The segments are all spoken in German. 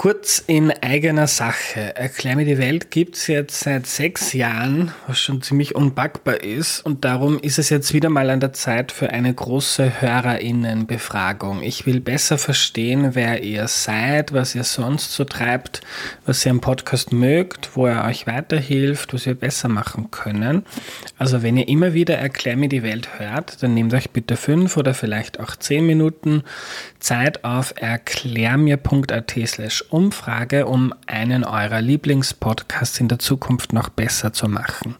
Kurz in eigener Sache. Erklär mir die Welt gibt es jetzt seit sechs Jahren, was schon ziemlich unpackbar ist. Und darum ist es jetzt wieder mal an der Zeit für eine große Hörerinnenbefragung. Ich will besser verstehen, wer ihr seid, was ihr sonst so treibt, was ihr am Podcast mögt, wo er euch weiterhilft, was wir besser machen können. Also wenn ihr immer wieder Erklär mir die Welt hört, dann nehmt euch bitte fünf oder vielleicht auch zehn Minuten Zeit auf erklärmir.at slash Umfrage, um einen eurer Lieblingspodcasts in der Zukunft noch besser zu machen.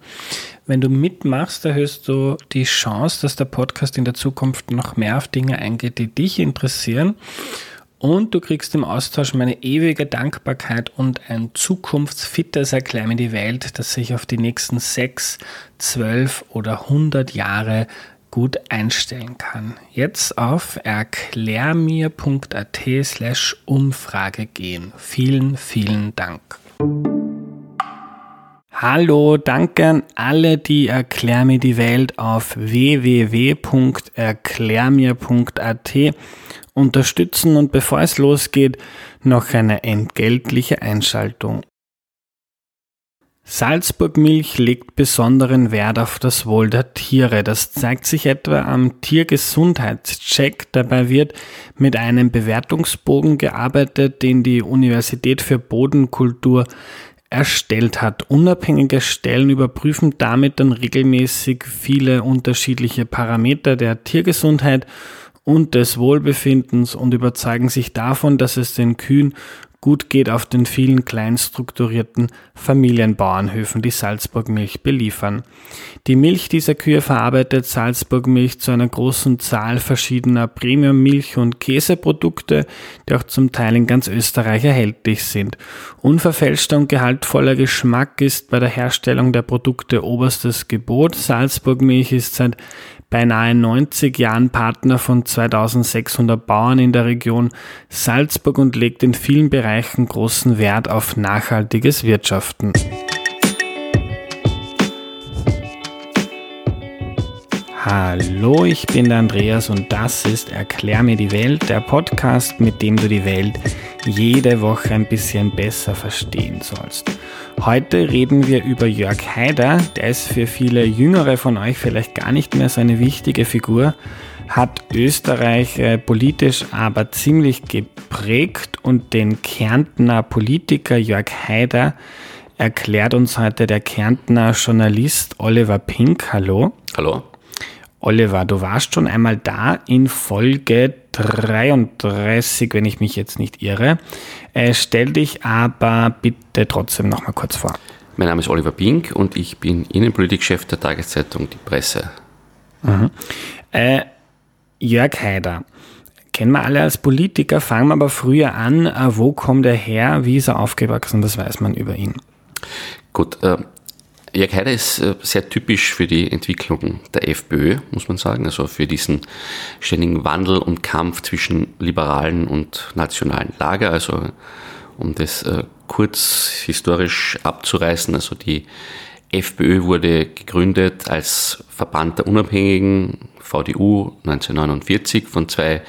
Wenn du mitmachst, erhöhst du die Chance, dass der Podcast in der Zukunft noch mehr auf Dinge eingeht, die dich interessieren. Und du kriegst im Austausch meine ewige Dankbarkeit und ein zukunftsfittes Erklär mir die Welt, das sich auf die nächsten sechs, zwölf oder hundert Jahre gut einstellen kann. Jetzt auf erklärmir.at slash Umfrage gehen. Vielen, vielen Dank. Hallo, danke an alle, die Erklär mir die Welt auf www.erklärmir.at unterstützen und bevor es losgeht, noch eine entgeltliche Einschaltung. Salzburg-Milch legt besonderen Wert auf das Wohl der Tiere. Das zeigt sich etwa am Tiergesundheitscheck. Dabei wird mit einem Bewertungsbogen gearbeitet, den die Universität für Bodenkultur erstellt hat. Unabhängige Stellen überprüfen damit dann regelmäßig viele unterschiedliche Parameter der Tiergesundheit und des Wohlbefindens und überzeugen sich davon, dass es den Kühen gut geht auf den vielen klein strukturierten Familienbauernhöfen, die Salzburg Milch beliefern. Die Milch dieser Kühe verarbeitet Salzburg Milch zu einer großen Zahl verschiedener Premium-Milch- und Käseprodukte, die auch zum Teil in ganz Österreich erhältlich sind. Unverfälschter und gehaltvoller Geschmack ist bei der Herstellung der Produkte oberstes Gebot. Salzburg Milch ist seit beinahe 90 Jahren Partner von 2600 Bauern in der Region Salzburg und legt in vielen Bereichen großen Wert auf nachhaltiges Wirtschaften. Hallo, ich bin der Andreas und das ist Erklär mir die Welt, der Podcast, mit dem du die Welt jede Woche ein bisschen besser verstehen sollst. Heute reden wir über Jörg Haider, der ist für viele Jüngere von euch vielleicht gar nicht mehr so eine wichtige Figur, hat Österreich äh, politisch aber ziemlich geprägt und den Kärntner Politiker Jörg Haider erklärt uns heute der Kärntner Journalist Oliver Pink. Hallo. Hallo. Oliver, du warst schon einmal da in Folge 33, wenn ich mich jetzt nicht irre. Äh, stell dich aber bitte trotzdem noch mal kurz vor. Mein Name ist Oliver Pink und ich bin Innenpolitikchef der Tageszeitung Die Presse. Mhm. Äh, Jörg Haider. Kennen wir alle als Politiker, fangen wir aber früher an. Äh, wo kommt er her? Wie ist er aufgewachsen? Das weiß man über ihn. Gut, äh, Jörg Haider ist äh, sehr typisch für die Entwicklung der FPÖ, muss man sagen, also für diesen ständigen Wandel und Kampf zwischen liberalen und nationalen Lager. Also um das äh, kurz historisch abzureißen, also die FPÖ wurde gegründet als Verband der Unabhängigen, VDU 1949, von zwei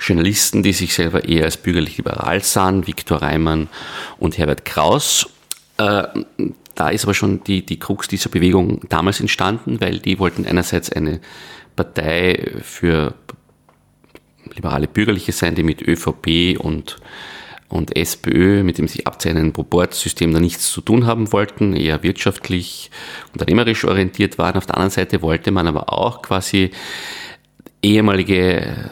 Journalisten, die sich selber eher als bürgerlich-liberal sahen, Viktor Reimann und Herbert Kraus. Da ist aber schon die, die Krux dieser Bewegung damals entstanden, weil die wollten einerseits eine Partei für liberale Bürgerliche sein, die mit ÖVP und, und SPÖ, mit dem sie abzeichnenden Proportsystem da nichts zu tun haben wollten, eher wirtschaftlich, unternehmerisch orientiert waren. Auf der anderen Seite wollte man aber auch quasi ehemalige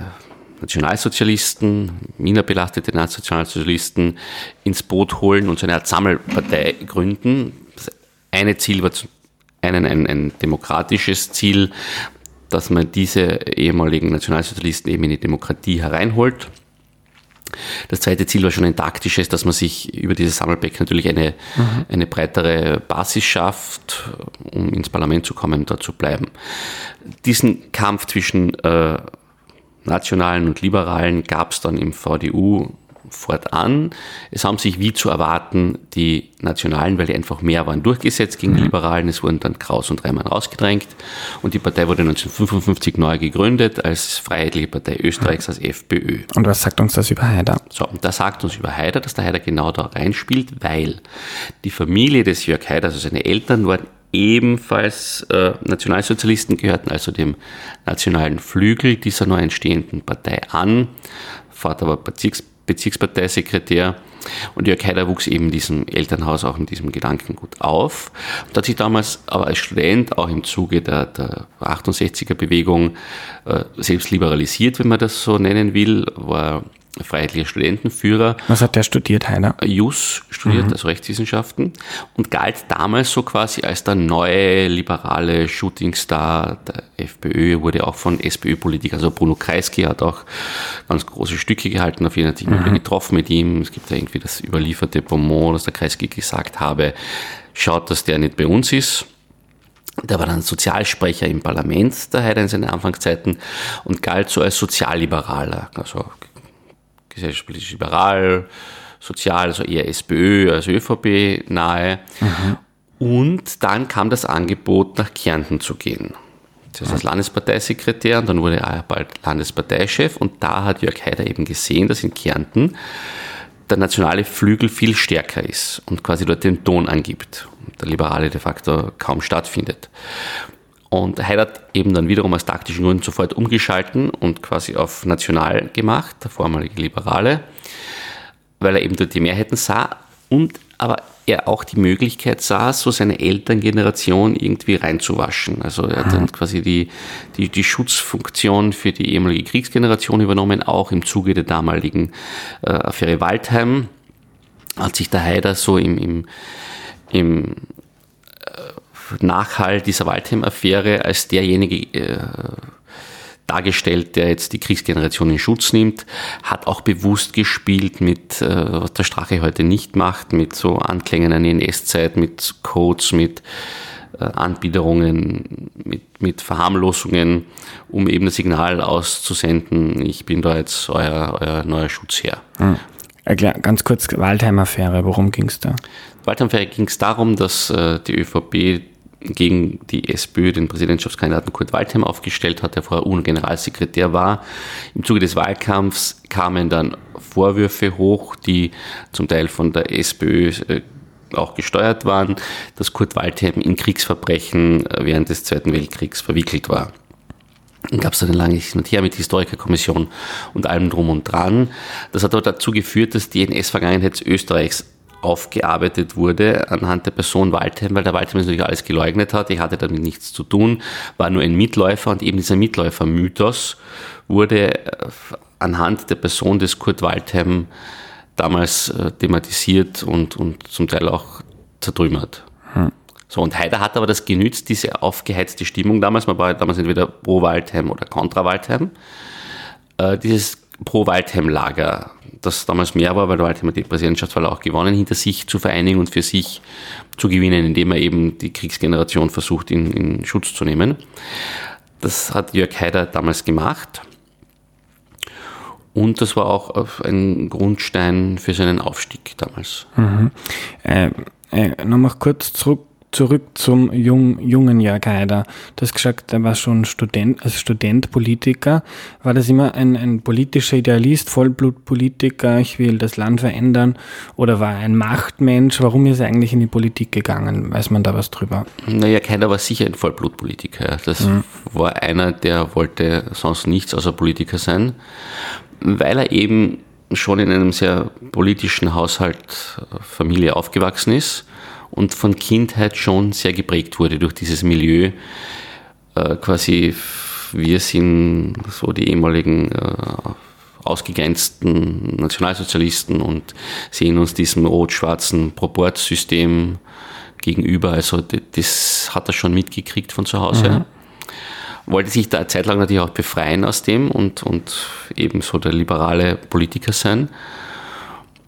Nationalsozialisten, Wiener belastete Nationalsozialisten ins Boot holen und so eine Art Sammelpartei gründen, eine Ziel war zu, einen, ein, ein demokratisches Ziel, dass man diese ehemaligen Nationalsozialisten eben in die Demokratie hereinholt. Das zweite Ziel war schon ein taktisches, dass man sich über dieses Sammelbecken natürlich eine, mhm. eine breitere Basis schafft, um ins Parlament zu kommen und dort zu bleiben. Diesen Kampf zwischen äh, Nationalen und Liberalen gab es dann im VDU fortan. Es haben sich wie zu erwarten die Nationalen, weil die einfach mehr waren, durchgesetzt gegen die mhm. Liberalen. Es wurden dann Kraus und Reimann rausgedrängt und die Partei wurde 1955 neu gegründet als Freiheitliche Partei Österreichs, als FPÖ. Und was sagt uns das über Haider? So, und das sagt uns über Haider, dass der Haider genau da reinspielt, weil die Familie des Jörg Haider, also seine Eltern, waren ebenfalls äh, Nationalsozialisten, gehörten also dem nationalen Flügel dieser neu entstehenden Partei an. Vater war Bezirks Bezirksparteisekretär und Jörg Haider wuchs eben in diesem Elternhaus auch in diesem Gedankengut auf. Und hat sich damals aber als Student auch im Zuge der, der 68er Bewegung äh, selbst liberalisiert, wenn man das so nennen will, war freiheitlicher Studentenführer. Was hat der studiert, Heiner? Jus studiert, mhm. also Rechtswissenschaften, und galt damals so quasi als der neue liberale Shootingstar der FPÖ, wurde auch von SPÖ-Politikern, also Bruno Kreisky hat auch ganz große Stücke gehalten, auf jeden Fall mhm. getroffen mit ihm. Es gibt ja irgendwie das überlieferte Bonmot, dass der Kreisky gesagt habe, schaut, dass der nicht bei uns ist. Der war dann Sozialsprecher im Parlament, der Heider in seinen Anfangszeiten und galt so als Sozialliberaler, also gesellschaftlich liberal, sozial, also eher SPÖ als ÖVP nahe. Mhm. Und dann kam das Angebot, nach Kärnten zu gehen. Das als Landesparteisekretär und dann wurde er bald Landesparteichef und da hat Jörg Haider eben gesehen, dass in Kärnten der nationale Flügel viel stärker ist und quasi dort den Ton angibt und der Liberale de facto kaum stattfindet. Und Heid hat eben dann wiederum aus taktischen Gründen sofort umgeschalten und quasi auf national gemacht, der vormalige Liberale, weil er eben dort die Mehrheiten sah und aber er auch die Möglichkeit sah, so seine Elterngeneration irgendwie reinzuwaschen. Also er hat dann quasi die, die, die Schutzfunktion für die ehemalige Kriegsgeneration übernommen, auch im Zuge der damaligen äh, Affäre Waldheim, hat sich der Haider so im, im, im Nachhall dieser Waldheim-Affäre als derjenige äh, dargestellt, der jetzt die Kriegsgeneration in Schutz nimmt, hat auch bewusst gespielt mit, äh, was der Strache heute nicht macht, mit so Anklängen an die NS-Zeit, mit Codes, mit äh, Anbiederungen, mit, mit Verharmlosungen, um eben das Signal auszusenden, ich bin da jetzt euer, euer neuer Schutzherr. Hm. Erklär, ganz kurz, Waldheim-Affäre, worum ging es da? Waldheim-Affäre ging es darum, dass äh, die ÖVP gegen die SPÖ den Präsidentschaftskandidaten Kurt Waldheim aufgestellt hat, der vorher UNO-Generalsekretär war. Im Zuge des Wahlkampfs kamen dann Vorwürfe hoch, die zum Teil von der SPÖ äh, auch gesteuert waren, dass Kurt Waldheim in Kriegsverbrechen äh, während des Zweiten Weltkriegs verwickelt war. Dann gab es eine lange Hin und Her mit Historikerkommission und allem drum und dran. Das hat aber dazu geführt, dass die NS-Vergangenheit Österreichs aufgearbeitet wurde anhand der Person Waldheim, weil der Waldheim natürlich alles geleugnet hat. Ich hatte damit nichts zu tun, war nur ein Mitläufer und eben dieser Mitläufer-Mythos wurde äh, anhand der Person des Kurt Waldheim damals äh, thematisiert und, und zum Teil auch zertrümmert. Hm. So, und Haider hat aber das genützt, diese aufgeheizte Stimmung damals, man war damals entweder pro Waldheim oder contra Waldheim, äh, dieses Pro-Waldheim-Lager, das damals mehr war, weil Waldheim die Präsidentschaftswahl auch gewonnen, hinter sich zu vereinigen und für sich zu gewinnen, indem er eben die Kriegsgeneration versucht, in, in Schutz zu nehmen. Das hat Jörg Haider damals gemacht. Und das war auch ein Grundstein für seinen Aufstieg damals. Mhm. Äh, äh, Nochmal kurz zurück zurück zum jung, jungen Jörg Haider. Du hast gesagt, er war schon Student, als Student, Politiker. War das immer ein, ein politischer Idealist, Vollblutpolitiker, ich will das Land verändern? Oder war er ein Machtmensch? Warum ist er eigentlich in die Politik gegangen? Weiß man da was drüber? Naja, keiner war sicher ein Vollblutpolitiker. Das mhm. war einer, der wollte sonst nichts außer Politiker sein, weil er eben schon in einem sehr politischen Haushalt äh, Familie aufgewachsen ist und von Kindheit schon sehr geprägt wurde durch dieses Milieu. Äh, quasi, wir sind so die ehemaligen äh, ausgegrenzten Nationalsozialisten und sehen uns diesem rot-schwarzen Proportsystem gegenüber. Also das hat er schon mitgekriegt von zu Hause. Mhm. Wollte sich da eine Zeit lang natürlich auch befreien aus dem und, und eben so der liberale Politiker sein.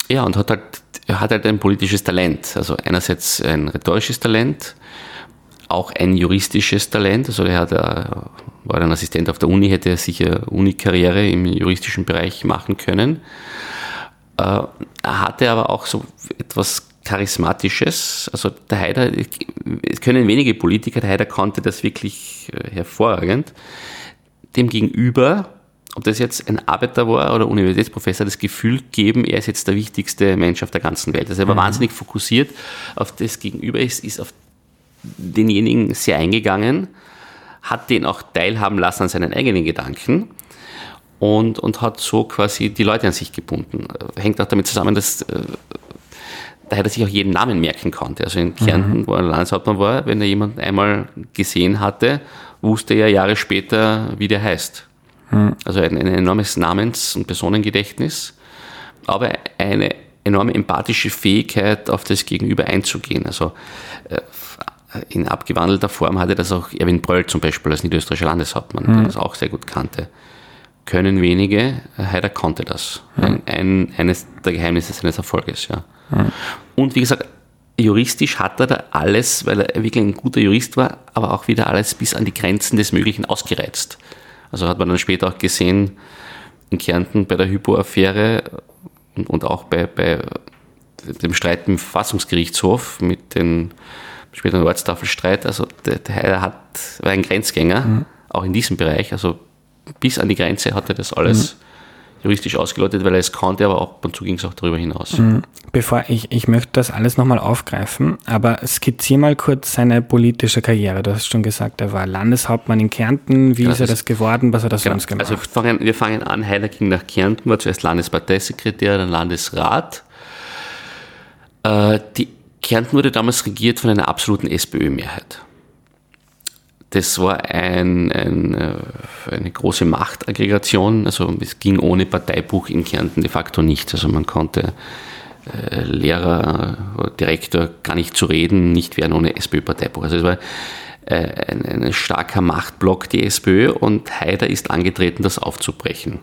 Ja, und hat halt er hat halt ein politisches Talent. Also einerseits ein rhetorisches Talent, auch ein juristisches Talent. Also er hat, äh, war ein Assistent auf der Uni, hätte er sicher Uni-Karriere im juristischen Bereich machen können. Äh, er hatte aber auch so etwas Charismatisches. Also der Haider, es können wenige Politiker, der Haider konnte das wirklich äh, hervorragend. Demgegenüber, ob das jetzt ein Arbeiter war oder Universitätsprofessor, das Gefühl geben, er ist jetzt der wichtigste Mensch auf der ganzen Welt. Also er war mhm. wahnsinnig fokussiert auf das Gegenüber, ist, ist auf denjenigen sehr eingegangen, hat den auch teilhaben lassen an seinen eigenen Gedanken und, und hat so quasi die Leute an sich gebunden. Hängt auch damit zusammen, dass äh, daher, dass ich auch jeden Namen merken konnte. Also in Kärnten, mhm. wo er Landeshauptmann war, wenn er jemanden einmal gesehen hatte, wusste er Jahre später, wie der heißt. Mhm. Also ein, ein enormes Namens- und Personengedächtnis, aber eine enorme empathische Fähigkeit, auf das Gegenüber einzugehen. Also äh, in abgewandelter Form hatte das auch Erwin Bröll zum Beispiel als niederösterreichischer Landeshauptmann, mhm. der das auch sehr gut kannte. Können wenige, Heider konnte das. Mhm. Ein, eines der Geheimnisse seines Erfolges, ja. Mhm. Und wie gesagt, juristisch hat er da alles, weil er wirklich ein guter Jurist war, aber auch wieder alles bis an die Grenzen des Möglichen ausgereizt. Also hat man dann später auch gesehen, in Kärnten bei der Hypo-Affäre und, und auch bei, bei dem Streit im Verfassungsgerichtshof mit den später ein Ortstafelstreit. Also der, der hat, war ein Grenzgänger, mhm. auch in diesem Bereich. Also bis an die Grenze hat er das alles mhm. Juristisch ausgelotet, weil er es konnte, aber ab und zu ging es auch darüber hinaus. Mhm. Bevor ich, ich möchte das alles nochmal aufgreifen, aber skizziere mal kurz seine politische Karriere. Du hast schon gesagt, er war Landeshauptmann in Kärnten. Wie genau, ist er das geworden? Was hat er genau. sonst gemacht? Also fangen, wir fangen an, Heiner ging nach Kärnten, war zuerst Landesparteisekretär, dann Landesrat. Äh, die Kärnten wurde damals regiert von einer absoluten SPÖ-Mehrheit. Das war ein, ein, äh, eine große Machtaggregation. Also es ging ohne Parteibuch in Kärnten de facto nicht. Also man konnte äh, Lehrer, Direktor gar nicht zu reden, nicht werden ohne SPÖ-Parteibuch. Also es war äh, ein, ein, starker Machtblock, die SPÖ, und Haider ist angetreten, das aufzubrechen.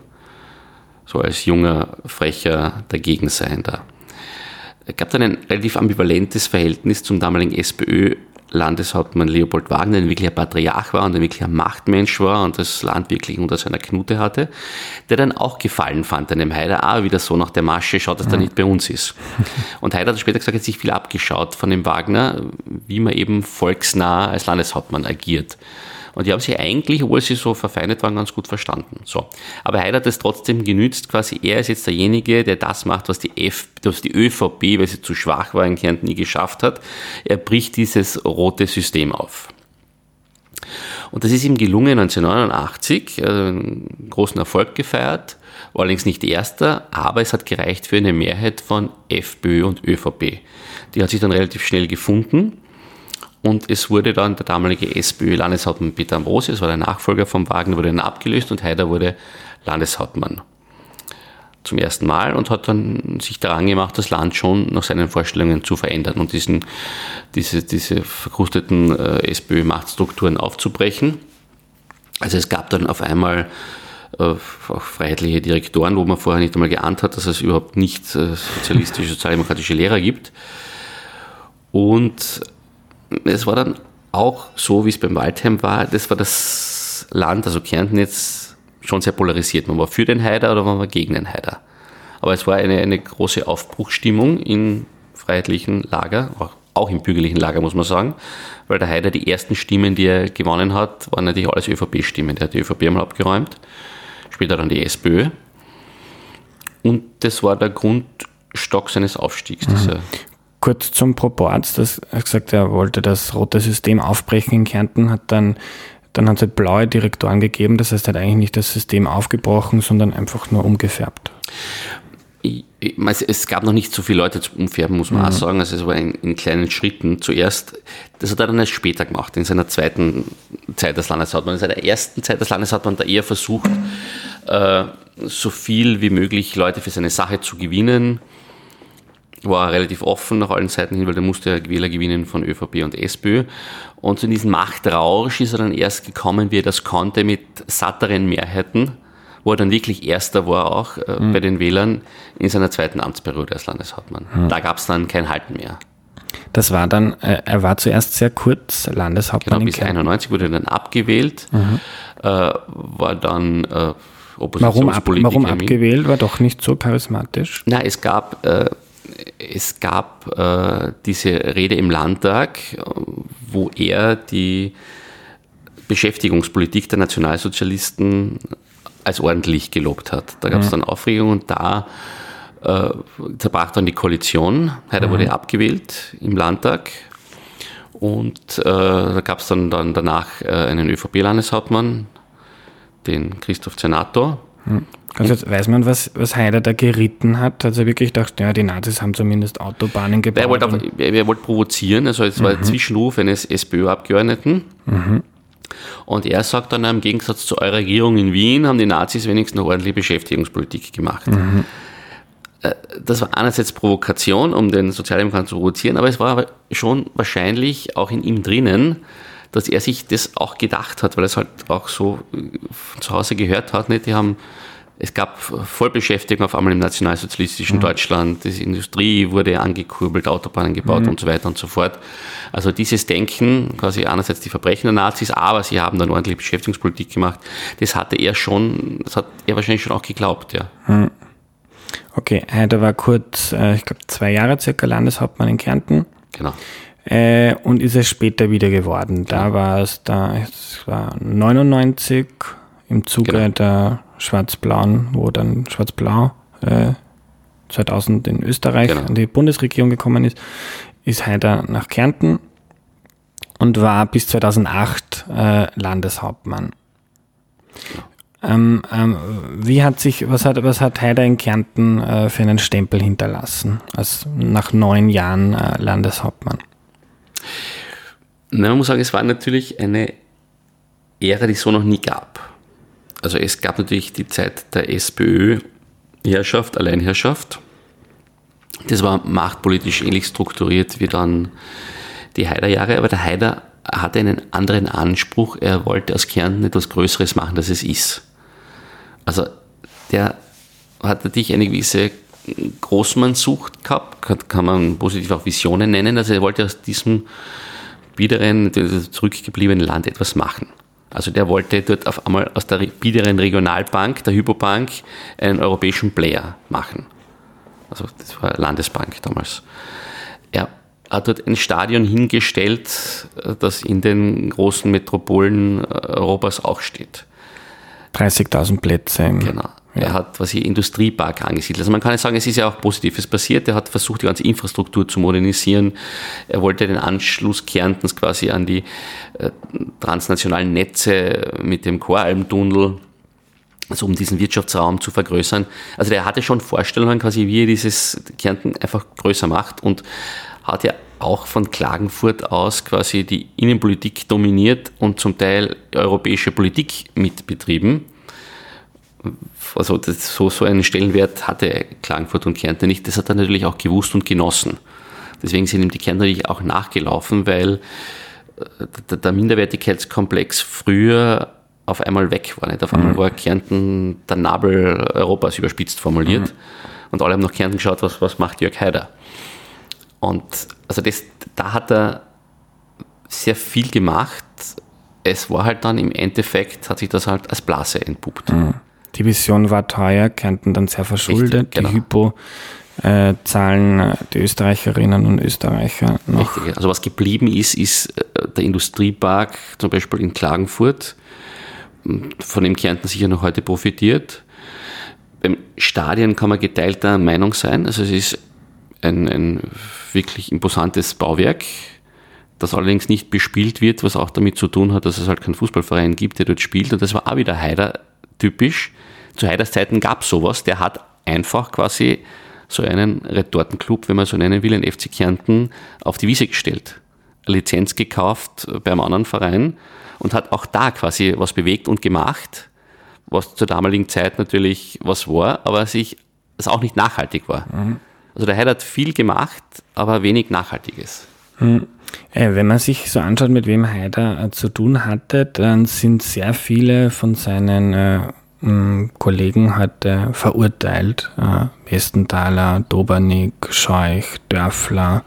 So als junger, frecher Dagegenseiender. Es gab dann ein relativ ambivalentes Verhältnis zum damaligen SPÖ Landeshauptmann Leopold Wagner, der wirklich ein Patriarch war und ein wirklich ein Machtmensch war und das Land wirklich unter seiner Knute hatte, der dann auch Gefallen fand an dem Haider, ah, wieder so nach der Masche, schaut, dass ja. der nicht bei uns ist. Und Haider hat später gesagt, er hat sich viel abgeschaut von dem Wagner, wie man eben volksnah als Landeshauptmann agiert. Und die haben sich eigentlich, obwohl sie so verfeindet waren, ganz gut verstanden. So. Aber Haider hat es trotzdem genützt, quasi er ist jetzt derjenige, der das macht, was die, F, was die ÖVP, weil sie zu schwach war in Kärnten, nie geschafft hat. Er bricht dieses rote System auf. Und das ist ihm gelungen 1989, äh, einen großen Erfolg gefeiert, war allerdings nicht erster, aber es hat gereicht für eine Mehrheit von FPÖ und ÖVP. Die hat sich dann relativ schnell gefunden und es wurde dann der damalige SPÖ-Landeshauptmann Peter Ambrosius, war der Nachfolger von Wagner, wurde dann abgelöst und Haider wurde Landeshauptmann zum ersten Mal und hat dann sich daran gemacht, das Land schon nach seinen Vorstellungen zu verändern und diesen, diese, diese verkrusteten äh, SPÖ-Machtstrukturen aufzubrechen. Also es gab dann auf einmal äh, auch freiheitliche Direktoren, wo man vorher nicht einmal geahnt hat, dass es überhaupt nicht äh, sozialistische, sozialdemokratische Lehrer gibt. Und es war dann auch so, wie es beim Waldheim war, das war das Land, also Kärnten jetzt schon sehr polarisiert. Man war für den Haider oder man war gegen den Haider. Aber es war eine, eine große Aufbruchstimmung im freiheitlichen Lager, auch im bürgerlichen Lager, muss man sagen, weil der Haider die ersten Stimmen, die er gewonnen hat, waren natürlich alles ÖVP-Stimmen. Der hat die ÖVP einmal abgeräumt, später dann die SPÖ. Und das war der Grundstock seines Aufstiegs. Mhm kurz zum Proport. Das er hat gesagt, er wollte das rote System aufbrechen in Kärnten, hat dann dann hat es halt blaue Direktoren gegeben, das heißt, er hat eigentlich nicht das System aufgebrochen, sondern einfach nur umgefärbt. Es gab noch nicht so viele Leute zum Umfärben, muss man mhm. auch sagen. Also es war in, in, kleinen Schritten. Zuerst, das hat er dann erst später gemacht, in seiner zweiten Zeit als Landeshauptmann. In seiner ersten Zeit als Landeshauptmann hat er eher versucht, äh, so viel wie möglich Leute für seine Sache zu gewinnen war relativ offen nach allen Seiten hin, weil der musste ja Wähler gewinnen von ÖVP und SPÖ. Und zu diesem Machtrausch ist er dann erst gekommen, wie er das konnte, mit satteren Mehrheiten, wo er dann wirklich Erster war auch äh, mhm. bei den Wählern in seiner zweiten Amtsperiode als Landeshauptmann. Mhm. Da gab es dann kein Halten mehr. Das war dann, äh, er war zuerst sehr kurz Landeshauptmann. Genau, bis 91 wurde er dann abgewählt, mhm. äh, war dann äh, Oppositionspolitiker. Warum, ab, warum abgewählt? War doch nicht so charismatisch? Na, es gab, äh, es gab äh, diese Rede im Landtag, wo er die Beschäftigungspolitik der Nationalsozialisten als ordentlich gelobt hat. Da gab es mhm. dann Aufregung und da äh, zerbrach dann die Koalition. Haider mhm. wurde abgewählt im Landtag und äh, da gab es dann, dann danach äh, einen ÖVP-Landeshauptmann, den Christoph Zenator. Mhm. Also weiß man, was, was Haider da geritten hat? Also wirklich gedacht, ja, die Nazis haben zumindest Autobahnen gebaut. Er wollte, auf, er wollte provozieren, also es war mhm. ein Zwischenruf eines SPÖ-Abgeordneten. Mhm. Und er sagt dann, im Gegensatz zu eurer Regierung in Wien haben die Nazis wenigstens eine ordentliche Beschäftigungspolitik gemacht. Mhm. Äh, das war einerseits Provokation, um den Sozialdemokraten zu provozieren, aber es war schon wahrscheinlich auch in ihm drinnen, dass er sich das auch gedacht hat, weil er es halt auch so von zu Hause gehört hat. Nicht? Die haben es gab Vollbeschäftigung auf einmal im nationalsozialistischen mhm. Deutschland, die Industrie wurde angekurbelt, Autobahnen gebaut mhm. und so weiter und so fort. Also dieses Denken, quasi einerseits die Verbrechen der Nazis, aber sie haben dann ordentlich Beschäftigungspolitik gemacht, das hatte er schon, das hat er wahrscheinlich schon auch geglaubt, ja. Mhm. Okay, da war kurz, äh, ich glaube, zwei Jahre circa Landeshauptmann in Kärnten. Genau. Äh, und ist es später wieder geworden. Da genau. war es da, es war 99 im Zuge genau. der Schwarz-Blauen, wo dann Schwarz-Blau äh, 2000 in Österreich genau. an die Bundesregierung gekommen ist, ist Haider nach Kärnten und war bis 2008 äh, Landeshauptmann. Ähm, ähm, wie hat sich, was hat, was hat Haider in Kärnten äh, für einen Stempel hinterlassen, als nach neun Jahren äh, Landeshauptmann? Na, man muss sagen, es war natürlich eine Ära, die es so noch nie gab also es gab natürlich die Zeit der SPÖ-Herrschaft, Alleinherrschaft. Das war machtpolitisch ähnlich strukturiert wie dann die Haider-Jahre, aber der Haider hatte einen anderen Anspruch. Er wollte aus Kärnten etwas Größeres machen, als es ist. Also der hat natürlich eine gewisse Großmannsucht gehabt, kann man positiv auch Visionen nennen. Also er wollte aus diesem biederen, zurückgebliebenen Land etwas machen. Also der wollte dort auf einmal aus der biederen Regionalbank, der Hypobank, einen europäischen Player machen. Also das war Landesbank damals. Er hat dort ein Stadion hingestellt, das in den großen Metropolen Europas auch steht. 30.000 Plätze. Genau. Er hat hier Industriepark angesiedelt. Also man kann ja sagen, es ist ja auch Positives passiert. Er hat versucht, die ganze Infrastruktur zu modernisieren. Er wollte den Anschluss Kärntens quasi an die äh, transnationalen Netze mit dem Choralmtunnel, also um diesen Wirtschaftsraum zu vergrößern. Also der hatte schon Vorstellungen quasi, wie er dieses Kärnten einfach größer macht und hat ja auch von Klagenfurt aus quasi die Innenpolitik dominiert und zum Teil europäische Politik mitbetrieben also das, so, so einen Stellenwert hatte Klagenfurt und Kärnten nicht. Das hat er natürlich auch gewusst und genossen. Deswegen sind ihm die Kärnten natürlich auch nachgelaufen, weil äh, der Minderwertigkeitskomplex früher auf einmal weg war. Nicht? Auf einmal mhm. war Kärnten der Nabel Europas überspitzt formuliert. Mhm. Und alle haben nach Kärnten geschaut, was, was macht Jörg Haider. Und also das, da hat er sehr viel gemacht. Es war halt dann im Endeffekt, hat sich das halt als Blase entpuppt. Mhm. Die Vision war teuer, Kärnten dann sehr verschuldet. Richtig, genau. Die Hypo äh, zahlen die Österreicherinnen und Österreicher noch. Richtig. Also was geblieben ist, ist äh, der Industriepark zum Beispiel in Klagenfurt, von dem Kärnten sicher noch heute profitiert. Beim Stadion kann man geteilter Meinung sein. Also es ist ein, ein wirklich imposantes Bauwerk, das allerdings nicht bespielt wird, was auch damit zu tun hat, dass es halt keinen Fußballverein gibt, der dort spielt. Und das war auch wieder Heider typisch. Zu Heiders Zeiten gab es sowas. Der hat einfach quasi so einen Retortenclub, wenn man so nennen will, in FC Kärnten auf die Wiese gestellt. Lizenz gekauft beim anderen Verein und hat auch da quasi was bewegt und gemacht, was zur damaligen Zeit natürlich was war, aber sich es auch nicht nachhaltig war. Mhm. Also der Heid hat viel gemacht, aber wenig Nachhaltiges. Mhm. Äh, wenn man sich so anschaut, mit wem Haider äh, zu tun hatte, dann sind sehr viele von seinen äh, Kollegen heute verurteilt. Westenthaler, Dobernik, Scheuch, Dörfler.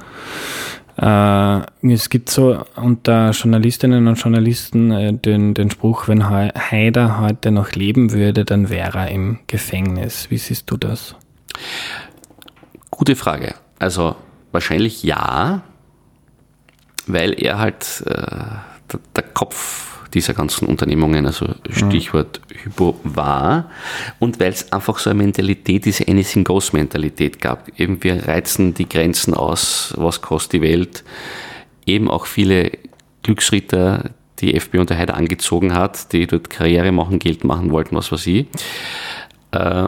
Es gibt so unter Journalistinnen und Journalisten den, den Spruch, wenn Haider heute noch leben würde, dann wäre er im Gefängnis. Wie siehst du das? Gute Frage. Also wahrscheinlich ja, weil er halt äh, der, der Kopf dieser ganzen Unternehmungen, also Stichwort mhm. Hypo war und weil es einfach so eine Mentalität, diese Anything Goes Mentalität gab. Eben wir reizen die Grenzen aus, was kostet die Welt. Eben auch viele Glücksritter, die FPÖ unter Heider angezogen hat, die dort Karriere machen, Geld machen wollten, was weiß ich. Äh,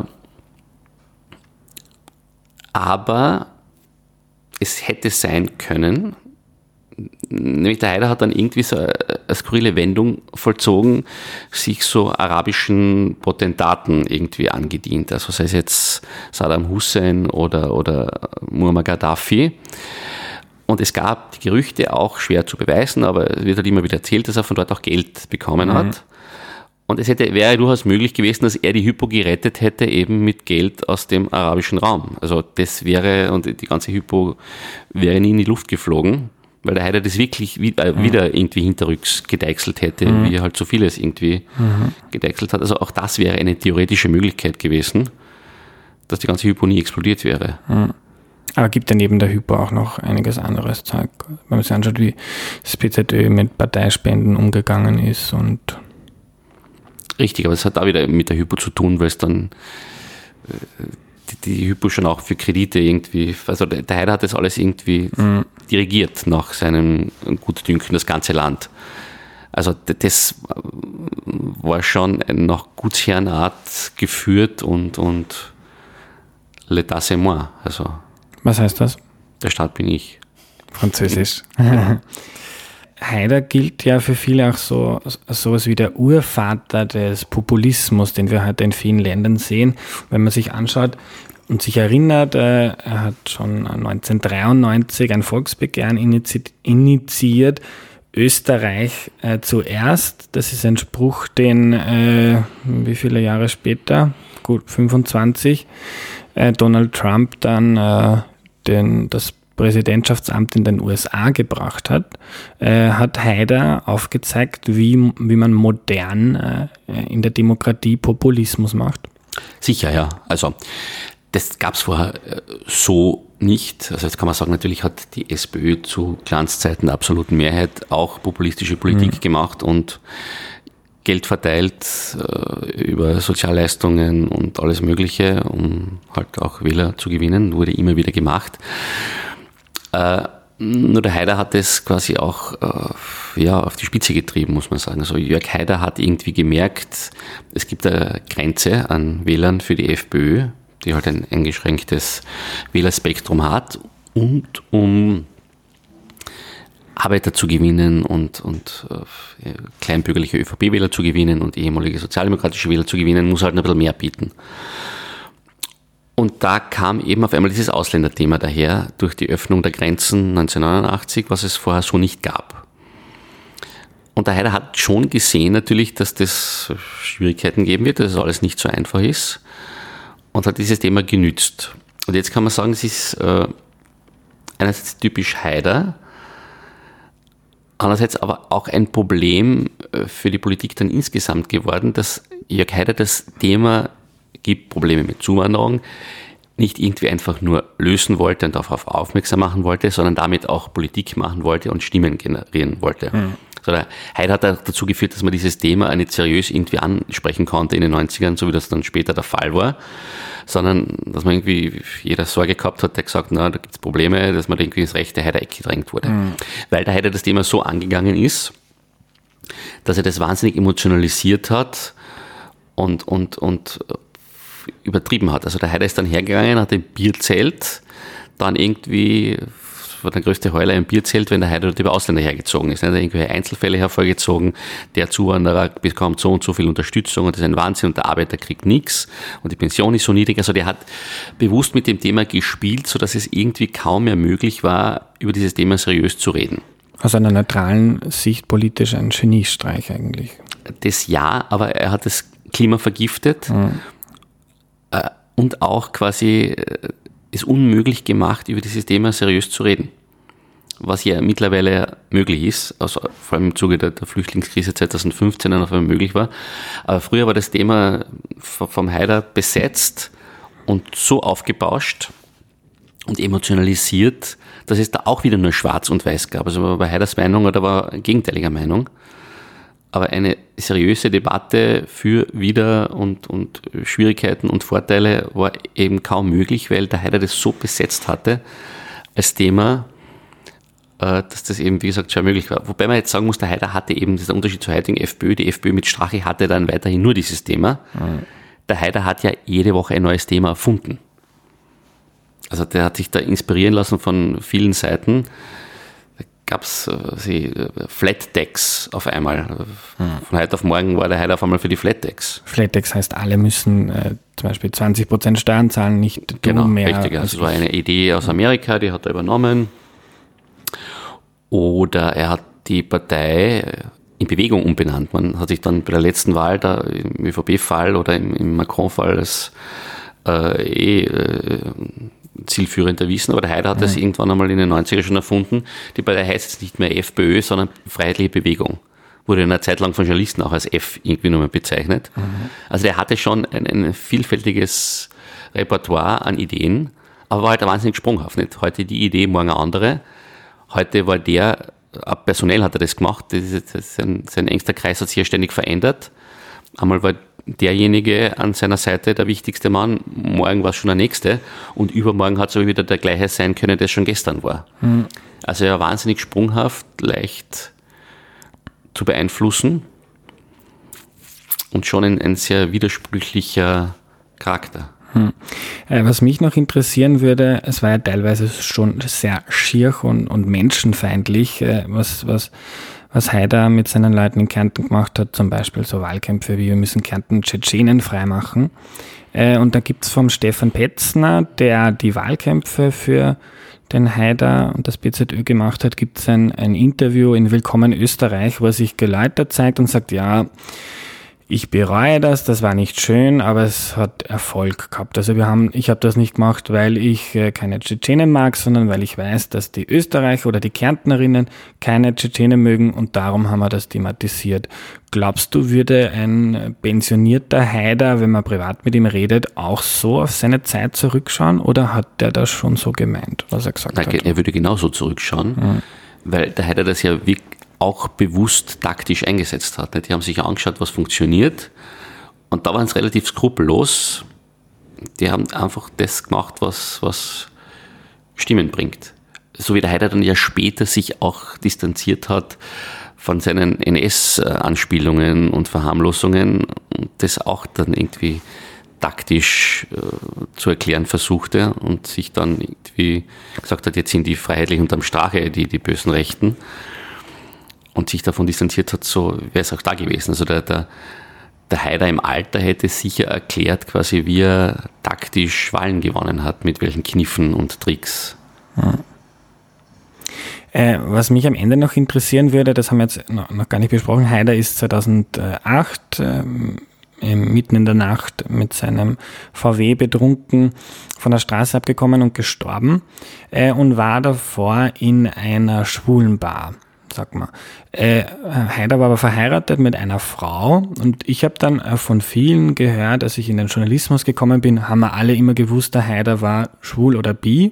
aber es hätte sein können, nämlich der Haider hat dann irgendwie so eine, skurrile Wendung vollzogen, sich so arabischen Potentaten irgendwie angedient. Also sei es jetzt Saddam Hussein oder, oder Muammar Gaddafi. Und es gab die Gerüchte auch schwer zu beweisen, aber es wird halt immer wieder erzählt, dass er von dort auch Geld bekommen mhm. hat. Und es hätte, wäre durchaus möglich gewesen, dass er die Hypo gerettet hätte, eben mit Geld aus dem arabischen Raum. Also das wäre, und die ganze Hypo wäre nie in die Luft geflogen weil der Heider das wirklich wieder, mhm. wieder irgendwie hinterrücks gedeichselt hätte, mhm. wie er halt so vieles irgendwie mhm. gedeichselt hat. Also auch das wäre eine theoretische Möglichkeit gewesen, dass die ganze Hypo nie explodiert wäre. Mhm. Aber gibt ja neben der Hypo auch noch einiges anderes Zeug. Wenn man sich anschaut, wie das PZÖ mit Parteispenden umgegangen ist und Richtig, aber es hat auch wieder mit der Hypo zu tun, weil es dann äh, die, die Hypo schon auch für Kredite irgendwie, also der Heider hat das alles irgendwie mhm. dirigiert nach seinem Gutdünken, das ganze Land. Also das war schon nach Gutsherrenart geführt und, und l'état c'est moi. Also, Was heißt das? Der Staat bin ich. Französisch. Haider gilt ja für viele auch so sowas wie der Urvater des Populismus, den wir heute in vielen Ländern sehen. Wenn man sich anschaut und sich erinnert, äh, er hat schon 1993 ein Volksbegehren initiiert, Österreich äh, zuerst. Das ist ein Spruch, den äh, wie viele Jahre später, gut 25, äh, Donald Trump dann äh, den, das Präsidentschaftsamt in den USA gebracht hat, äh, hat Haider aufgezeigt, wie, wie man modern äh, in der Demokratie Populismus macht. Sicher, ja. Also das gab es vorher äh, so nicht. Also jetzt kann man sagen, natürlich hat die SPÖ zu Glanzzeiten der absoluten Mehrheit auch populistische Politik mhm. gemacht und Geld verteilt äh, über Sozialleistungen und alles Mögliche, um halt auch Wähler zu gewinnen, wurde immer wieder gemacht. Äh, nur der Haider hat es quasi auch äh, ja, auf die Spitze getrieben, muss man sagen. Also Jörg Haider hat irgendwie gemerkt, es gibt eine Grenze an Wählern für die FPÖ, die halt ein eingeschränktes Wählerspektrum hat. Und um Arbeiter zu gewinnen und, und äh, kleinbürgerliche ÖVP-Wähler zu gewinnen und ehemalige sozialdemokratische Wähler zu gewinnen, muss halt ein bisschen mehr bieten. Und da kam eben auf einmal dieses Ausländerthema daher durch die Öffnung der Grenzen 1989, was es vorher so nicht gab. Und der Heider hat schon gesehen natürlich, dass das Schwierigkeiten geben wird, dass es alles nicht so einfach ist und hat dieses Thema genützt. Und jetzt kann man sagen, es ist äh, einerseits typisch Haider, andererseits aber auch ein Problem äh, für die Politik dann insgesamt geworden, dass Jörg Haider das Thema gibt Probleme mit Zuwanderung, nicht irgendwie einfach nur lösen wollte und darauf aufmerksam machen wollte, sondern damit auch Politik machen wollte und Stimmen generieren wollte. Mhm. So, der Heid hat dazu geführt, dass man dieses Thema nicht seriös irgendwie ansprechen konnte in den 90ern, so wie das dann später der Fall war, sondern dass man irgendwie jeder Sorge gehabt hat, der gesagt, na, da gibt es Probleme, dass man irgendwie ins rechte Heidereck gedrängt wurde. Mhm. Weil der Heider das Thema so angegangen ist, dass er das wahnsinnig emotionalisiert hat und, und, und übertrieben hat. Also der Heider ist dann hergegangen, hat ein Bierzelt, dann irgendwie war der größte Heuler im Bierzelt, wenn der Heider über Ausländer hergezogen ist. Er hat irgendwelche Einzelfälle hervorgezogen, der Zuwanderer bekommt so und so viel Unterstützung und das ist ein Wahnsinn und der Arbeiter kriegt nichts und die Pension ist so niedrig. Also der hat bewusst mit dem Thema gespielt, sodass es irgendwie kaum mehr möglich war, über dieses Thema seriös zu reden. Aus einer neutralen Sicht politisch ein Geniestreich eigentlich. Das ja, aber er hat das Klima vergiftet. Mhm und auch quasi äh, es unmöglich gemacht, über dieses Thema seriös zu reden. was ja mittlerweile möglich ist, also vor allem im Zuge der, der Flüchtlingskrise 2015 auf einmal möglich war. Aber früher war das Thema vom Haider besetzt und so aufgebauscht und emotionalisiert, dass es da auch wieder nur schwarz und weiß gab. Also bei Haiders Meinung oder war gegenteiliger Meinung. Aber eine seriöse Debatte für Wider- und, und Schwierigkeiten und Vorteile war eben kaum möglich, weil der Heider das so besetzt hatte als Thema, äh, dass das eben, wie gesagt, schon möglich war. Wobei man jetzt sagen muss, der Heider hatte eben, das ist der Unterschied zur heutigen FPÖ, die FPÖ mit Strache hatte dann weiterhin nur dieses Thema. Mhm. Der Heider hat ja jede Woche ein neues Thema erfunden. Also der hat sich da inspirieren lassen von vielen Seiten gab es äh, Flat Decks auf einmal. Hm. Von heute auf morgen war der heute auf einmal für die Flat Decks. Flat Decks heißt, alle müssen äh, zum Beispiel 20% Steuern zahlen, nicht genau, mehr. Richtig, also das war eine Idee aus Amerika, die hat er übernommen. Oder er hat die Partei äh, in Bewegung umbenannt. Man hat sich dann bei der letzten Wahl, da im ÖVP-Fall oder im, im Macron-Fall, als äh, eh, äh, zielführend erwiesen, aber der Haider hat mhm. das irgendwann einmal in den 90er schon erfunden. Die Partei heißt jetzt nicht mehr FPÖ, sondern Freiheitliche Bewegung. Wurde in einer Zeit lang von Journalisten auch als F irgendwie nochmal bezeichnet. Mhm. Also der hatte schon ein, ein, vielfältiges Repertoire an Ideen, aber war halt wahnsinnig sprunghaft. Nicht? Heute die Idee, morgen eine andere. Heute war der, personell hat er das gemacht, das ist, das ist sein, sein engster Kreis hat sich ja ständig verändert. Einmal war derjenige an seiner Seite der wichtigste Mann, morgen war es schon der nächste und übermorgen hat es aber wieder der gleiche sein können, der schon gestern war. Mhm. Also er war wahnsinnig sprunghaft, leicht zu beeinflussen und schon ein, ein sehr widersprüchlicher Charakter. Hm. Was mich noch interessieren würde, es war ja teilweise schon sehr schier und, und menschenfeindlich, äh, was, was was Haider mit seinen Leuten in Kärnten gemacht hat, zum Beispiel so Wahlkämpfe wie wir müssen Kärnten Tschetschenen freimachen. Äh, und da gibt's vom Stefan Petzner, der die Wahlkämpfe für den Haider und das BZÖ gemacht hat, gibt's ein, ein Interview in Willkommen Österreich, wo er sich geläutert zeigt und sagt, ja, ich bereue das, das war nicht schön, aber es hat Erfolg gehabt. Also wir haben, ich habe das nicht gemacht, weil ich äh, keine Tschetschenen mag, sondern weil ich weiß, dass die Österreicher oder die Kärntnerinnen keine Tschetschenen mögen und darum haben wir das thematisiert. Glaubst du, würde ein pensionierter Haider, wenn man privat mit ihm redet, auch so auf seine Zeit zurückschauen oder hat der das schon so gemeint, was er gesagt Nein, hat? Er würde genauso zurückschauen, mhm. weil der Haider das ja wirklich auch bewusst taktisch eingesetzt hat. Die haben sich angeschaut, was funktioniert und da waren es relativ skrupellos. Die haben einfach das gemacht, was, was Stimmen bringt. So wie der Heider dann ja später sich auch distanziert hat von seinen NS-Anspielungen und Verharmlosungen und das auch dann irgendwie taktisch äh, zu erklären versuchte und sich dann irgendwie gesagt hat, jetzt sind die Freiheitlichen unterm Strache, die, die bösen Rechten und sich davon distanziert hat, so wäre es auch da gewesen. Also der, der, der Haider im Alter hätte sicher erklärt, quasi wie er taktisch Wahlen gewonnen hat, mit welchen Kniffen und Tricks. Ja. Äh, was mich am Ende noch interessieren würde, das haben wir jetzt noch, gar nicht besprochen, Haider ist 2008 ähm, mitten in der Nacht mit seinem VW betrunken von der Straße abgekommen und gestorben äh, und war davor in einer schwulen Bar sag mal. Äh, Heider war aber verheiratet mit einer Frau und ich habe dann äh, von vielen gehört, als ich in den Journalismus gekommen bin, haben wir alle immer gewusst, der Heider war schwul oder bi,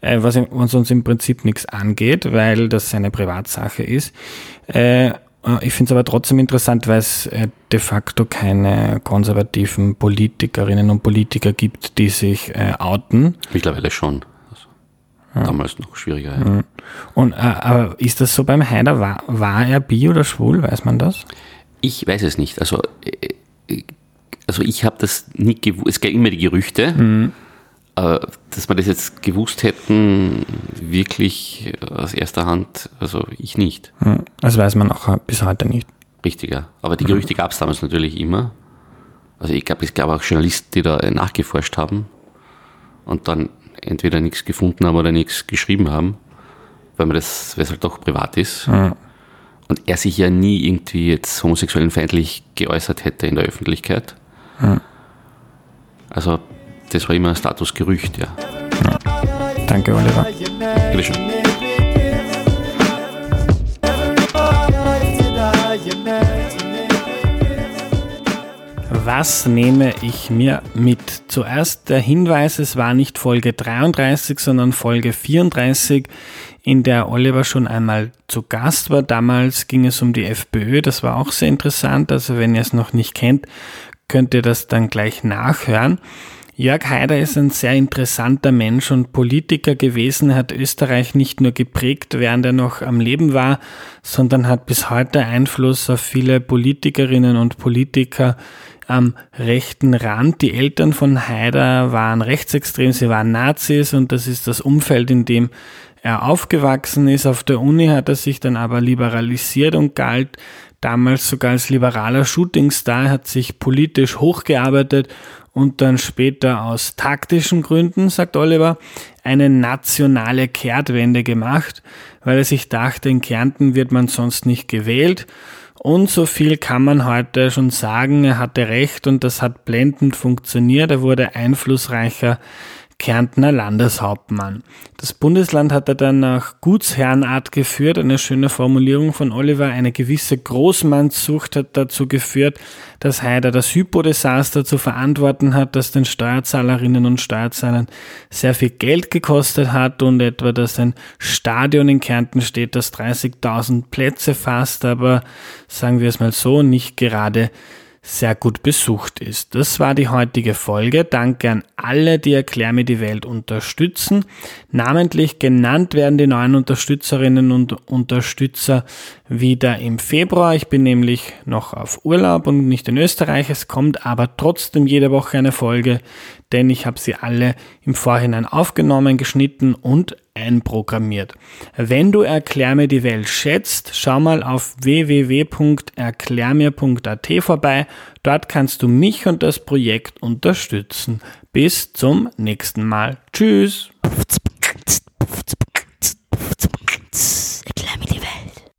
äh, was, was uns im Prinzip nichts angeht, weil das seine Privatsache ist. Äh, ich finde es aber trotzdem interessant, weil es äh, de facto keine konservativen Politikerinnen und Politiker gibt, die sich äh, outen. Mittlerweile schon. Ja. Damals noch schwieriger. Ja. Und äh, aber ist das so beim Heider? War, war er bi oder schwul? Weiß man das? Ich weiß es nicht. Also, äh, also ich habe das nicht gewusst. Es gab immer die Gerüchte. Mhm. Äh, dass wir das jetzt gewusst hätten, wirklich aus erster Hand, also ich nicht. Mhm. Das weiß man auch bis heute nicht. Richtiger. Aber die Gerüchte mhm. gab es damals natürlich immer. Also ich glaube, es gab auch Journalisten, die da nachgeforscht haben und dann entweder nichts gefunden haben oder nichts geschrieben haben, weil man das, weil es halt doch privat ist. Mhm. Und er sich ja nie irgendwie jetzt homosexuellenfeindlich geäußert hätte in der Öffentlichkeit. Mhm. Also das war immer ein Statusgerücht, ja. ja. Danke, Oliver. Bitteschön. Was nehme ich mir mit? Zuerst der Hinweis, es war nicht Folge 33, sondern Folge 34 in der Oliver schon einmal zu Gast war. Damals ging es um die FPÖ, das war auch sehr interessant. Also wenn ihr es noch nicht kennt, könnt ihr das dann gleich nachhören. Jörg Haider ist ein sehr interessanter Mensch und Politiker gewesen, er hat Österreich nicht nur geprägt, während er noch am Leben war, sondern hat bis heute Einfluss auf viele Politikerinnen und Politiker am rechten Rand. Die Eltern von Haider waren rechtsextrem, sie waren Nazis und das ist das Umfeld, in dem er aufgewachsen ist. Auf der Uni hat er sich dann aber liberalisiert und galt damals sogar als liberaler Shootingstar, hat sich politisch hochgearbeitet und dann später aus taktischen Gründen, sagt Oliver, eine nationale Kehrtwende gemacht, weil er sich dachte, in Kärnten wird man sonst nicht gewählt. Und so viel kann man heute schon sagen, er hatte recht und das hat blendend funktioniert. Er wurde einflussreicher Kärntner Landeshauptmann. Das Bundesland hat er dann nach Gutsherrenart geführt. Eine schöne Formulierung von Oliver. Eine gewisse Großmannssucht hat dazu geführt, dass Haider das Hypodesaster zu verantworten hat, das den Steuerzahlerinnen und Steuerzahlern sehr viel Geld gekostet hat und etwa, dass ein Stadion in Kärnten steht, das 30.000 Plätze fasst, aber sagen wir es mal so, nicht gerade sehr gut besucht ist. Das war die heutige Folge. Danke an alle, die Erklär mir die Welt unterstützen. Namentlich genannt werden die neuen Unterstützerinnen und Unterstützer wieder im Februar. Ich bin nämlich noch auf Urlaub und nicht in Österreich. Es kommt aber trotzdem jede Woche eine Folge, denn ich habe sie alle im Vorhinein aufgenommen, geschnitten und einprogrammiert. Wenn du Erklär mir die Welt schätzt, schau mal auf www.erklärmir.at vorbei. Dort kannst du mich und das Projekt unterstützen. Bis zum nächsten Mal. Tschüss.